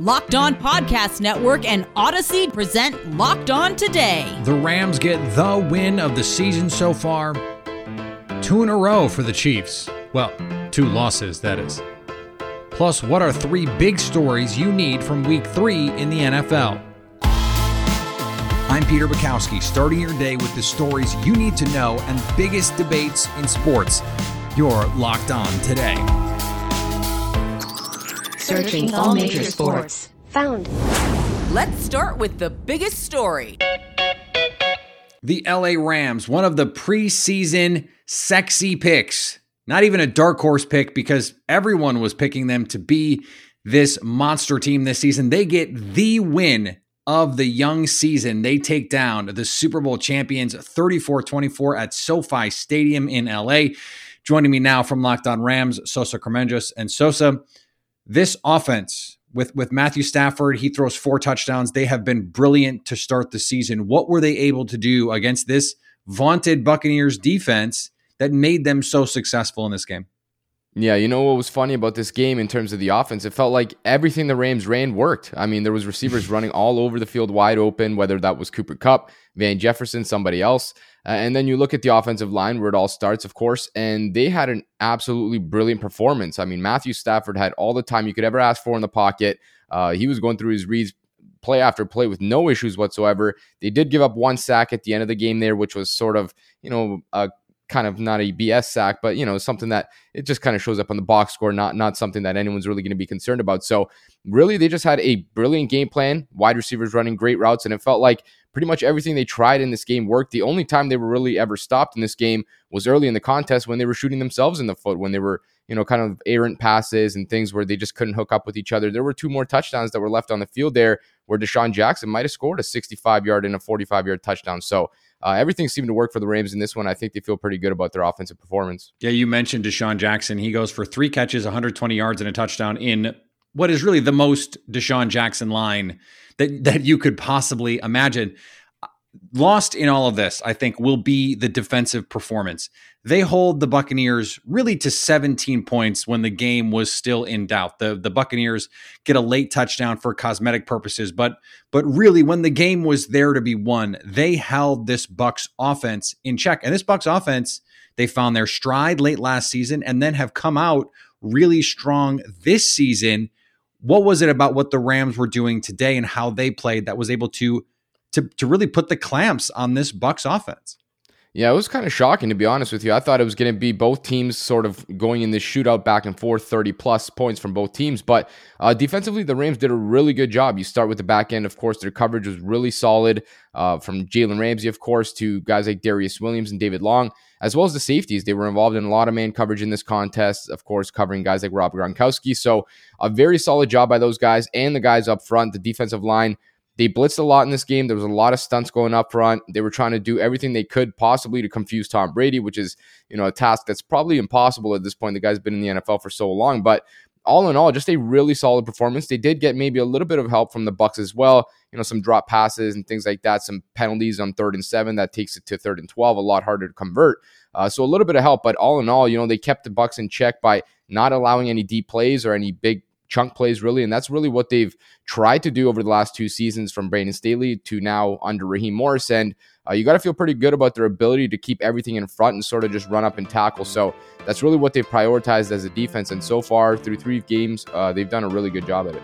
Locked On Podcast Network and Audacy present Locked On Today. The Rams get the win of the season so far. Two in a row for the Chiefs. Well, two losses, that is. Plus, what are three big stories you need from week three in the NFL? I'm Peter Bukowski, starting your day with the stories you need to know and biggest debates in sports. You're locked on today. Searching all major sports. Found. Let's start with the biggest story. The LA Rams, one of the preseason sexy picks. Not even a dark horse pick because everyone was picking them to be this monster team this season. They get the win of the young season. They take down the Super Bowl champions 34 24 at SoFi Stadium in LA. Joining me now from Locked On Rams, Sosa Kremenjas. And Sosa, this offense with with Matthew Stafford, he throws four touchdowns. They have been brilliant to start the season. What were they able to do against this vaunted Buccaneers defense that made them so successful in this game? Yeah, you know what was funny about this game in terms of the offense? It felt like everything the Rams ran worked. I mean, there was receivers running all over the field wide open, whether that was Cooper Kupp, Van Jefferson, somebody else. Uh, and then you look at the offensive line where it all starts, of course, and they had an absolutely brilliant performance. I mean, Matthew Stafford had all the time you could ever ask for in the pocket. Uh, he was going through his reads play after play with no issues whatsoever. They did give up one sack at the end of the game there, which was sort of, you know, a kind of not a BS sack, but you know something that it just kind of shows up on the box score, not not something that anyone's really going to be concerned about. So really, they just had a brilliant game plan, wide receivers running great routes, and it felt like pretty much everything they tried in this game worked. The only time they were really ever stopped in this game was early in the contest when they were shooting themselves in the foot, when they were you know kind of errant passes and things where they just couldn't hook up with each other. There were two more touchdowns that were left on the field there where DeSean Jackson might have scored a 65 yard and a 45 yard touchdown. So uh, everything seemed to work for the Rams in this one. I think they feel pretty good about their offensive performance. Yeah, you mentioned DeSean Jackson. He goes for three catches, 120 yards, and a touchdown in what is really the most DeSean Jackson line that that you could possibly imagine. Lost in all of this, I think, will be the defensive performance. They hold the Buccaneers really to 17 points when the game was still in doubt. The the Buccaneers get a late touchdown for cosmetic purposes, but but really when the game was there to be won, they held this Bucks offense in check. And this Bucks offense, they found their stride late last season and then have come out really strong this season. What was it about what the Rams were doing today and how they played that was able to to to really put the clamps on this Bucks offense. Yeah, it was kind of shocking to be honest with you. I thought it was going to be both teams sort of going in this shootout back and forth, 30 plus points from both teams. But uh, defensively, the Rams did a really good job. You start with the back end, of course, their coverage was really solid uh, from Jalen Ramsey, of course, to guys like Darious Williams and David Long, as well as the safeties. They were involved in a lot of man coverage in this contest, of course, covering guys like Rob Gronkowski. So a very solid job by those guys and the guys up front. The defensive line they blitzed a lot in this game. There was a lot of stunts going up front. They were trying to do everything they could possibly to confuse Tom Brady, which is, you know, a task that's probably impossible at this point. The guy's been in the NFL for so long, but all in all, just a really solid performance. They did get maybe a little bit of help from the Bucks as well. You know, some drop passes and things like that. Some penalties on third and seven that takes it to third and twelve. A lot harder to convert. Uh, so a little bit of help, but all in all, you know, they kept the Bucks in check by not allowing any deep plays or any big chunk plays, really. And that's really what they've tried to do over the last two seasons from Brandon Staley to now under Raheem Morris. And uh, you got to feel pretty good about their ability to keep everything in front and sort of just run up and tackle. So that's really what they've prioritized as a defense. And so far, through three games, uh, they've done a really good job at it.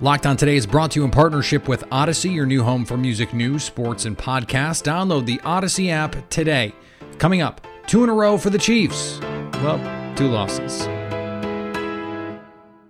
Locked On Today is brought to you in partnership with Audacy, your new home for music news, sports, and podcasts. Download the Audacy app today. Coming up, two in a row for the Chiefs. Well, two losses.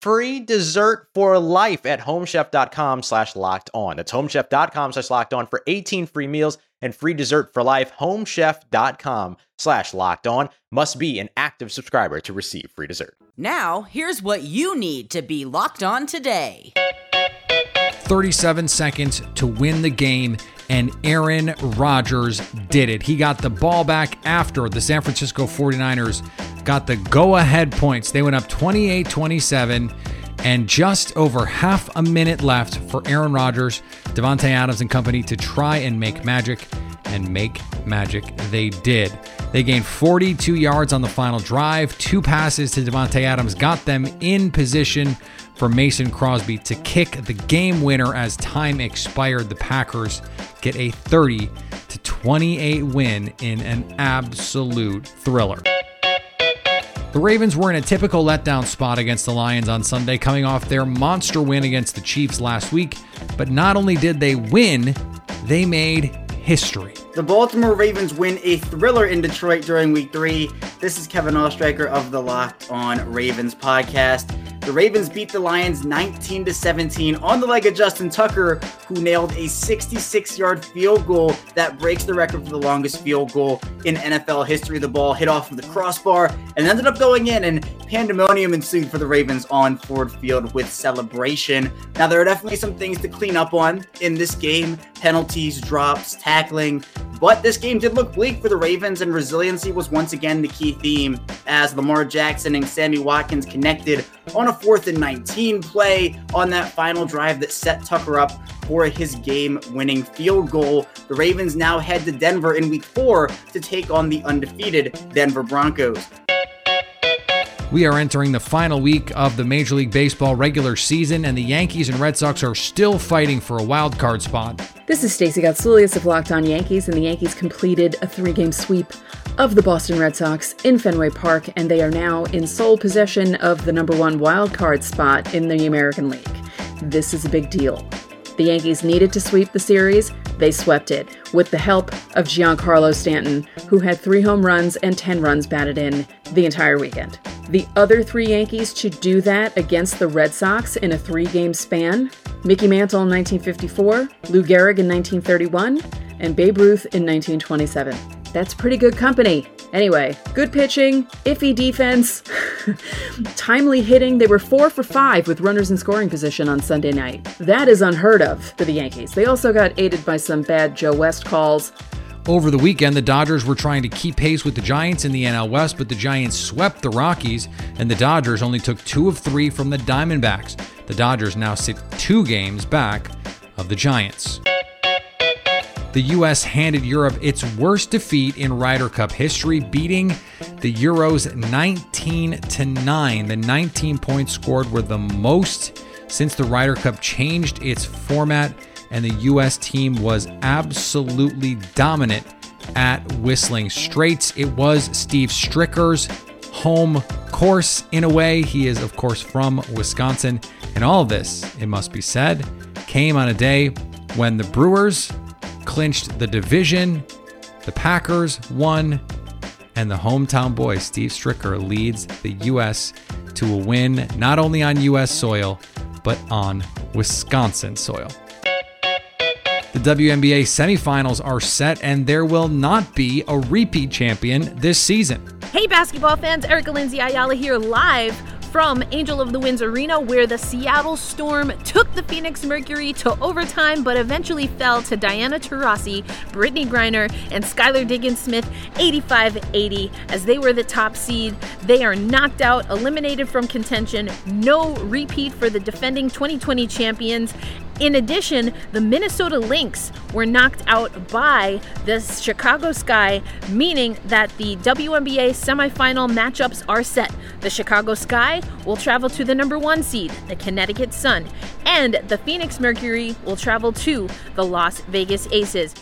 free dessert for life at homechef.com slash locked on. That's homechef.com slash locked on for 18 free meals and free dessert for life. Homechef.com slash locked on must be an active subscriber to receive free dessert. Now, here's what you need to be locked on today. 37 seconds to win the game, and Aaron Rodgers did it. He got the ball back after the San Francisco 49ers got the go ahead points. They went up 28 27, and just over half a minute left for Aaron Rodgers, Davante Adams, and company to try and make magic. And make magic they did. They gained 42 yards on the final drive. Two passes to Davante Adams got them in position for Mason Crosby to kick the game winner as time expired. The Packers get a 30 to 28 win in an absolute thriller. The Ravens were in a typical letdown spot against the Lions on Sunday, coming off their monster win against the Chiefs last week. But not only did they win, they made history. The Baltimore Ravens win a thriller in Detroit during week three. This is Kevin Oestreicher of the Locked On Ravens podcast. The Ravens beat the Lions 19 to 17 on the leg of Justin Tucker, who nailed a 66-yard field goal that breaks the record for the longest field goal in NFL history. The ball hit off of the crossbar and ended up going in, and pandemonium ensued for the Ravens on Ford Field with celebration. Now there are definitely some things to clean up on in this game: penalties, drops, tackling. But this game did look bleak for the Ravens, and resiliency was once again the key theme as Lamar Jackson and Sammy Watkins connected on a fourth and 19 play on that final drive that set Tucker up for his game winning field goal. The Ravens now head to Denver in week four to take on the undefeated Denver Broncos. We are entering the final week of the Major League Baseball regular season, and the Yankees and Red Sox are still fighting for a wild card spot. This is Stacey Gotsoulias of Locked On Yankees, and the Yankees completed a three game sweep of the Boston Red Sox in Fenway Park, and they are now in sole possession of the number one wild card spot in the American League. This is a big deal. The Yankees needed to sweep the series. They swept it with the help of Giancarlo Stanton, who had three home runs and 10 runs batted in the entire weekend. The other three Yankees to do that against the Red Sox in a three game span Mickey Mantle in 1954, Lou Gehrig in 1931, and Babe Ruth in 1927. That's pretty good company. Anyway, good pitching, iffy defense, timely hitting. They were four for five with runners in scoring position on Sunday night. That is unheard of for the Yankees. They also got aided by some bad Joe West calls. Over the weekend, the Dodgers were trying to keep pace with the Giants in the NL West, but the Giants swept the Rockies, and the Dodgers only took two of three from the Diamondbacks. The Dodgers now sit two games back of the Giants. The U.S. handed Europe its worst defeat in Ryder Cup history, beating the Euros 19 to 9. The 19 points scored were the most since the Ryder Cup changed its format, and the U.S. team was absolutely dominant at Whistling Straits. It was Steve Stricker's home course in a way. He is, of course, from Wisconsin. And all of this, it must be said, came on a day when the Brewers clinched the division, the Packers won, and the hometown boy, Steve Stricker, leads the U.S. to a win not only on U.S. soil, but on Wisconsin soil. The WNBA semifinals are set, and there will not be a repeat champion this season. Hey, basketball fans, Erica Lindsay Ayala here live from Angel of the Winds Arena, where the Seattle Storm took the Phoenix Mercury to overtime, but eventually fell to Diana Taurasi, Brittney Griner, and Skylar Diggins Smith 85 80 as they were the top seed. They are knocked out, eliminated from contention. No repeat for the defending 2020 champions. In addition, the Minnesota Lynx were knocked out by the Chicago Sky, meaning that the WNBA semifinal matchups are set. The Chicago Sky will travel to the number one seed, the Connecticut Sun, and the Phoenix Mercury will travel to the Las Vegas Aces.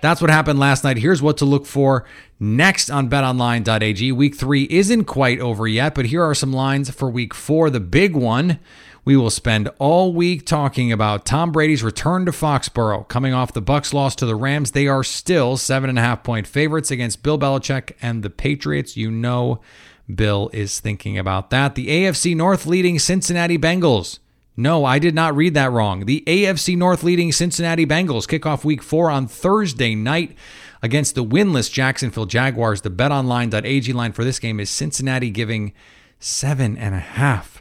That's what happened last night. Here's what to look for next on betonline.ag. Week three isn't quite over yet, but here are some lines for week four, the big one. We will spend all week talking about Tom Brady's return to Foxborough. Coming off the Bucks loss to the Rams, they are still seven and a half point favorites against Bill Belichick and the Patriots. You know Bill is thinking about that. The AFC North leading Cincinnati Bengals no, I did not read that wrong. The AFC North leading Cincinnati Bengals kick off week four on Thursday night against the winless Jacksonville Jaguars. The betonline.ag line for this game is Cincinnati giving seven and a half.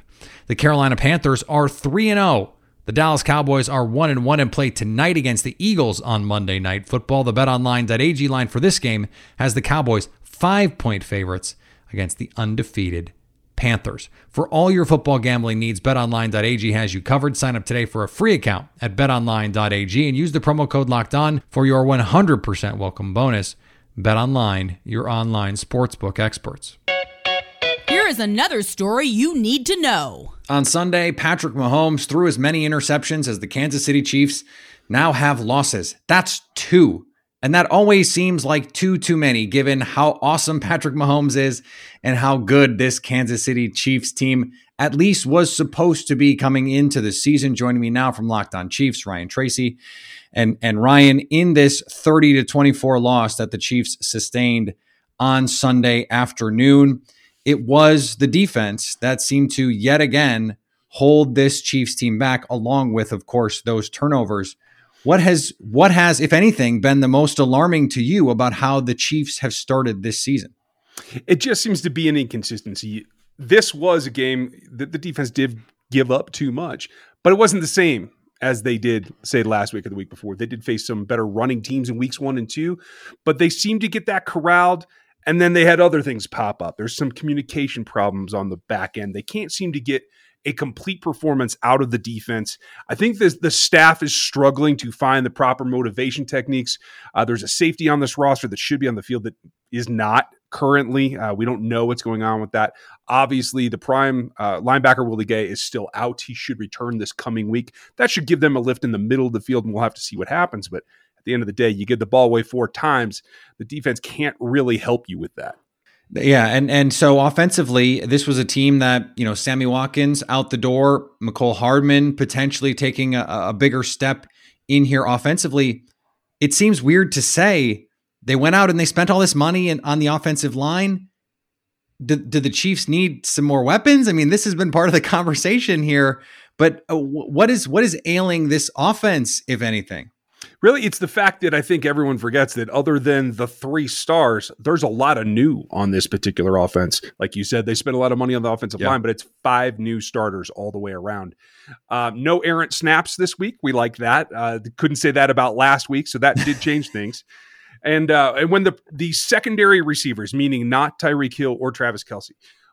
The Carolina Panthers are 3 and 0. The Dallas Cowboys are 1 and 1 and play tonight against the Eagles on Monday Night Football. The betonline.ag line for this game has the Cowboys 5-point favorites against the undefeated Panthers. For all your football gambling needs, betonline.ag has you covered. Sign up today for a free account at betonline.ag and use the promo code locked on for your 100% welcome bonus. BetOnline, your online sportsbook experts. Is another story you need to know. On Sunday, Patrick Mahomes threw as many interceptions as the Kansas City Chiefs now have losses. That's two and that always seems like too, too many given how awesome Patrick Mahomes is and how good this Kansas City Chiefs team at least was supposed to be coming into the season. Joining me now from Locked On Chiefs, Ryan Tracy. And, and Ryan, in this 30 to 24 loss that the Chiefs sustained on Sunday afternoon, it was the defense that seemed to yet again hold this Chiefs team back, along with, of course, those turnovers what has what has, if anything, been the most alarming to you about how the Chiefs have started this season? It just seems to be an inconsistency. This was a game that the defense did give up too much, but it wasn't the same as they did say last week or the week before. They did face some better running teams in weeks one and two, but they seemed to get that corralled. And then they had other things pop up. There's some communication problems on the back end. They can't seem to get a complete performance out of the defense. I think this, the staff is struggling to find the proper motivation techniques. Uh, there's a safety on this roster that should be on the field that is not currently. Uh, we don't know what's going on with that. Obviously, the prime uh, linebacker Willie Gay is still out. He should return this coming week. That should give them a lift in the middle of the field, and we'll have to see what happens. But the end of the day, you get the ball away four times. The defense can't really help you with that. Yeah, and and so offensively, this was a team that you know Sammy Watkins out the door, Mecole Hardman potentially taking a, a bigger step in here offensively. It seems weird to say they went out and they spent all this money in, on the offensive line. Did, did the Chiefs need some more weapons? I mean, this has been part of the conversation here. But uh, what is what is ailing this offense, if anything? Really, it's the fact that I think everyone forgets that other than the three stars, there's a lot of new on this particular offense. Like you said, they spent a lot of money on the offensive yeah. line, but it's five new starters all the way around. Uh, no errant snaps this week. We like that. Uh, couldn't say that about last week, so that did change things. And uh, and when the the secondary receivers, meaning not Tyreek Hill or Travis Kelce,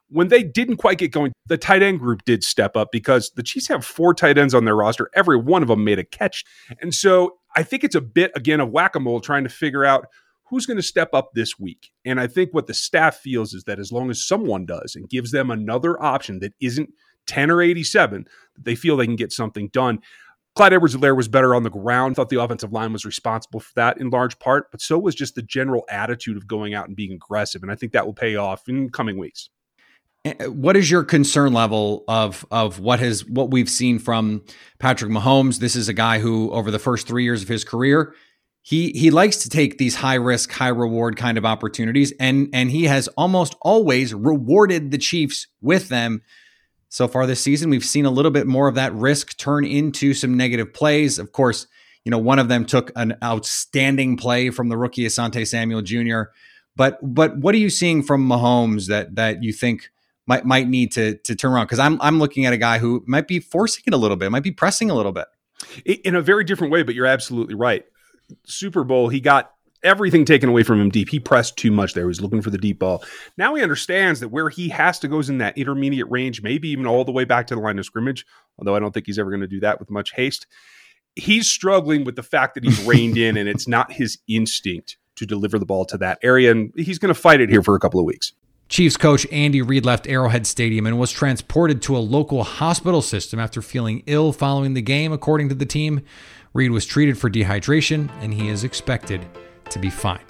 when they didn't quite get going, the tight end group did step up because the Chiefs have four tight ends on their roster. Every one of them made a catch. And so I think it's a bit, again, of whack a mole trying to figure out who's going to step up this week. And I think what the staff feels is that as long as someone does and gives them another option that isn't 10 or 87, they feel they can get something done. Clyde Edwards-Helaire was better on the ground. Thought the offensive line was responsible for that in large part, but so was just the general attitude of going out and being aggressive. And I think that will pay off in coming weeks. Eh, what is your concern level of of what has what we've seen from Patrick Mahomes? This is a guy who, over the first three years of his career, he he likes to take these high risk, high reward kind of opportunities, and and he has almost always rewarded the Chiefs with them. So far this season, we've seen a little bit more of that risk turn into some negative plays. Of course, you know one of them took an outstanding play from the rookie Asante Samuel Jr. But but what are you seeing from Mahomes that that you think? Might might need to to turn around because I'm I'm looking at a guy who might be forcing it a little bit, might be pressing a little bit in a very different way. But you're absolutely right. Super Bowl, he got everything taken away from him deep. He pressed too much there. He was looking for the deep ball. Now he understands that where he has to go is in that intermediate range, maybe even all the way back to the line of scrimmage, although I don't think he's ever going to do that with much haste. He's struggling with the fact that he's reined in and it's not his instinct to deliver the ball to that area. And he's going to fight it here for a couple of weeks. Chiefs coach Andy Reid left Arrowhead Stadium and was transported to a local hospital system after feeling ill following the game, according to the team. Reid was treated for dehydration and he is expected to be fine.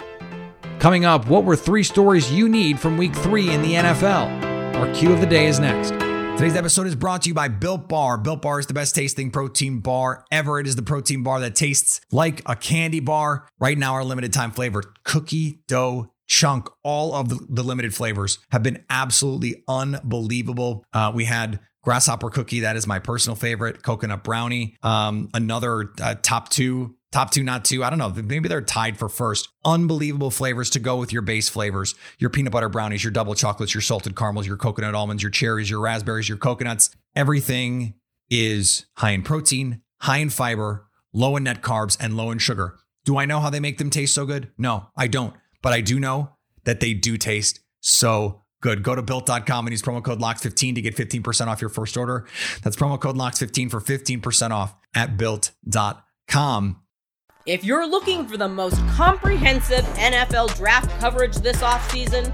Coming up, what were three stories you need from week three in the NFL? Our cue of the day is next. Today's episode is brought to you by Built Bar. Built Bar is the best tasting protein bar ever. It is the protein bar that tastes like a candy bar. Right now, our limited time flavor cookie dough chunk. All of the, limited flavors have been absolutely unbelievable. Uh, we had grasshopper cookie that is my personal favorite coconut brownie um, another uh, top two top two not two i don't know maybe they're tied for first unbelievable flavors to go with your base flavors your peanut butter brownies your double chocolates your salted caramels your coconut almonds your cherries your raspberries your coconuts everything is high in protein high in fiber low in net carbs and low in sugar do i know how they make them taste so good no i don't but I do know that they do taste so good. Go to built.com and use promo code LOCKS15 to get 15% off your first order. That's promo code LOCKS15 for 15% off at built.com. If you're looking for the most comprehensive NFL draft coverage this offseason,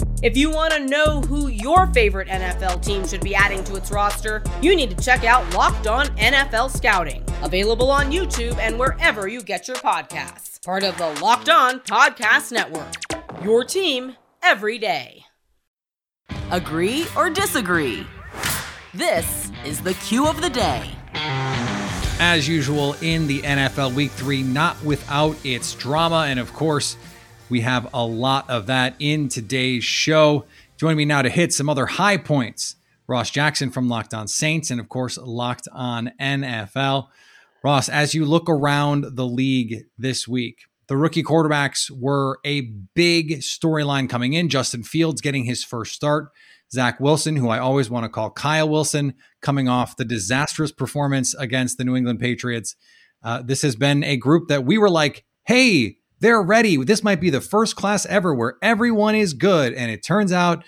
If you want to know who your favorite NFL team should be adding to its roster, you need to check out Locked On NFL Scouting, available on YouTube and wherever you get your podcasts. Part of the Locked On Podcast Network. Your team every day. Agree or disagree? This is the cue of the day. As usual in the NFL Week 3, not without its drama. And of course, we have a lot of that in today's show. Joining me now to hit some other high points. Ross Jackson from Locked On Saints and, of course, Locked On NFL. Ross, as you look around the league this week, the rookie quarterbacks were a big storyline coming in. Justin Fields getting his first start. Zach Wilson, who I always want to call Kyle Wilson, coming off the disastrous performance against the New England Patriots. Uh, this has been a group that we were like, hey, they're ready. This might be the first class ever where everyone is good. And it turns out,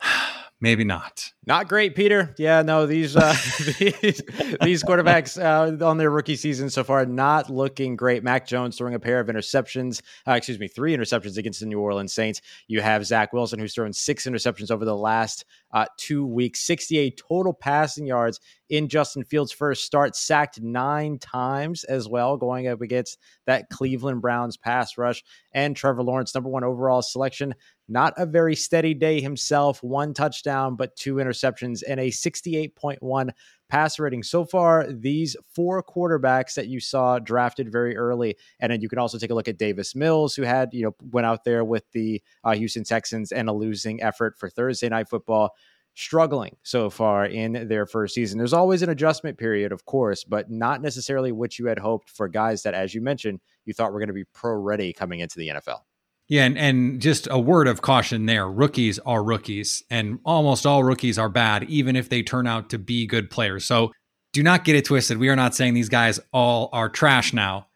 maybe not. Not great, Peter. Yeah, no, these uh, these, these quarterbacks uh, on their rookie season so far not looking great. Mac Jones throwing a pair of interceptions, uh, excuse me, three interceptions against the New Orleans Saints. You have Zach Wilson who's thrown six interceptions over the last uh, two weeks, 68 total passing yards in Justin Fields' first start, sacked nine times as well, going up against that Cleveland Browns pass rush. And Trevor Lawrence, number one overall selection, not a very steady day himself. One touchdown, but two interceptions and a 68.1 passer rating. So far, these four quarterbacks that you saw drafted very early, and then you can also take a look at Davis Mills, who had you know went out there with the uh, Houston Texans and a losing effort for Thursday Night Football. Struggling so far in their first season. There's always an adjustment period, of course, but not necessarily what you had hoped for guys that, as you mentioned, you thought were going to be pro ready coming into the NFL. Yeah, and, and just a word of caution there. Rookies are rookies, and almost all rookies are bad, even if they turn out to be good players. So do not get it twisted. We are not saying these guys all are trash now.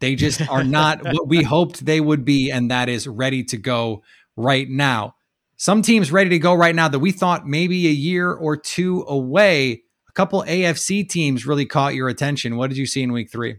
They just are not what we hoped they would be, and that is ready to go right now. Some teams ready to go right now that we thought maybe a year or two away. A couple AFC teams really caught your attention. What did you see in week three?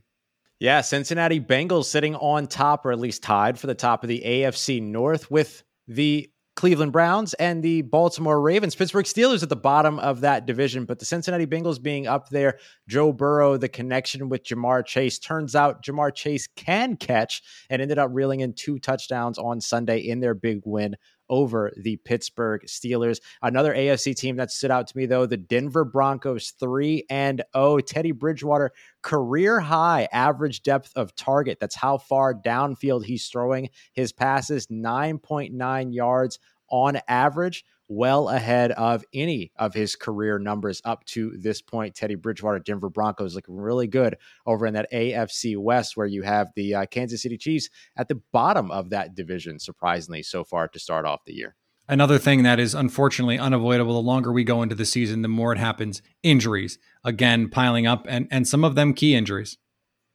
Yeah, Cincinnati Bengals sitting on top, or at least tied for the top of the AFC North with the Cleveland Browns and the Baltimore Ravens. Pittsburgh Steelers at the bottom of that division, but the Cincinnati Bengals being up there. Joe Burrow, the connection with Ja'Marr Chase. Turns out Ja'Marr Chase can catch and ended up reeling in two touchdowns on Sunday in their big win over the Pittsburgh Steelers. Another AFC team that stood out to me, though, the Denver Broncos 3 and 0. Teddy Bridgewater, career high average depth of target. That's how far downfield he's throwing his passes, 9.9 yards on average well ahead of any of his career numbers up to this point. Teddy Bridgewater, Denver Broncos looking really good over in that AFC West, where you have the uh, Kansas City Chiefs at the bottom of that division, surprisingly, so far to start off the year. Another thing that is unfortunately unavoidable the longer we go into the season, the more it happens injuries. Again, piling up and, and some of them key injuries.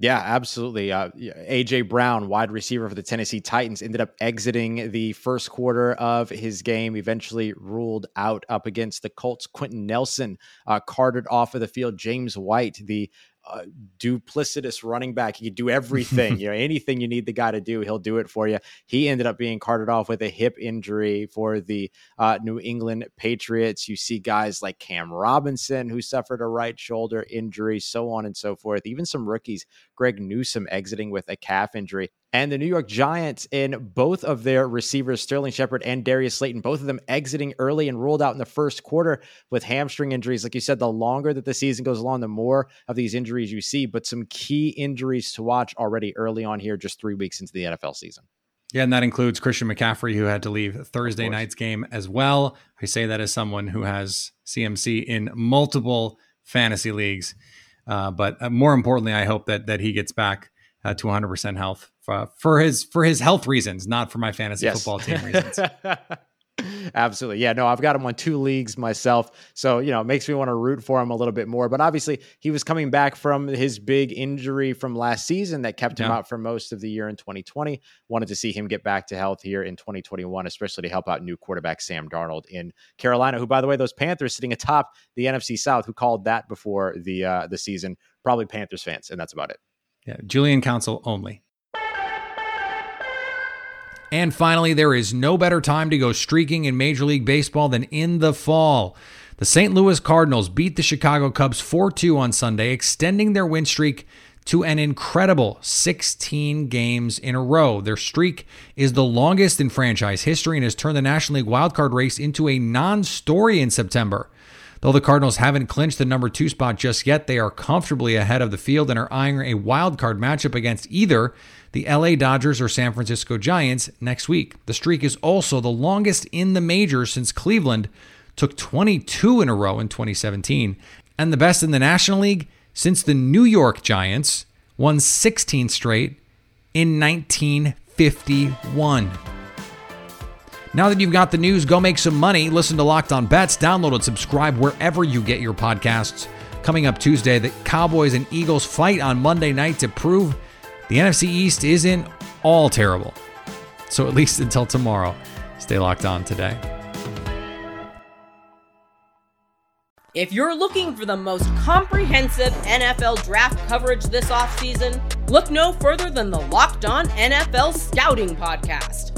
Yeah, absolutely. Uh, AJ Brown, wide receiver for the Tennessee Titans, ended up exiting the first quarter of his game. Eventually ruled out up against the Colts. Quenton Nelson uh, carted off of the field. James White, the uh, duplicitous running back. He could do everything. you know, anything you need the guy to do, he'll do it for you. He ended up being carted off with a hip injury for the uh, New England Patriots. You see guys like Cam Robinson who suffered a right shoulder injury, so on and so forth. Even some rookies, Greg Newsome exiting with a calf injury and the New York Giants in both of their receivers, Sterling Shepard and Darius Slayton, both of them exiting early and ruled out in the first quarter with hamstring injuries. Like you said, the longer that the season goes along, the more of these injuries you see, but some key injuries to watch already early on here, just three weeks into the NFL season. Yeah, and that includes Christian McCaffrey, who had to leave Thursday night's game as well. I say that as someone who has CMC in multiple fantasy leagues. Uh, but uh, more importantly, I hope that that he gets back uh, to 100% health for, for his for his health reasons, not for my fantasy yes. football team reasons. Absolutely. Yeah, no, I've got him on two leagues myself. So, you know, it makes me want to root for him a little bit more. But obviously, he was coming back from his big injury from last season that kept him out for most of the year in 2020. Wanted to see him get back to health here in 2021, especially to help out new quarterback Sam Darnold in Carolina, who, by the way, those Panthers sitting atop the NFC South, who called that before the uh, the season, probably Panthers fans, and that's about it. Yeah, Julian Council only. And finally, there is no better time to go streaking in Major League Baseball than in the fall. The St. Louis Cardinals beat the Chicago Cubs 4 2 on Sunday, extending their win streak to an incredible 16 games in a row. Their streak is the longest in franchise history and has turned the National League wildcard race into a non story in September. Though the Cardinals haven't clinched the number two spot just yet, they are comfortably ahead of the field and are eyeing a wild card matchup against either the LA Dodgers or San Francisco Giants next week. The streak is also the longest in the majors since Cleveland took 22 in a row in 2017, and the best in the National League since the New York Giants won 16 straight in 1951. Now that you've got the news, go make some money. Listen to Locked On Bets. Download and subscribe wherever you get your podcasts. Coming up Tuesday, the Cowboys and Eagles fight on Monday night to prove the NFC East isn't all terrible. So at least until tomorrow, stay locked on today. If you're looking for the most comprehensive NFL draft coverage this offseason, look no further than the Locked On NFL Scouting Podcast.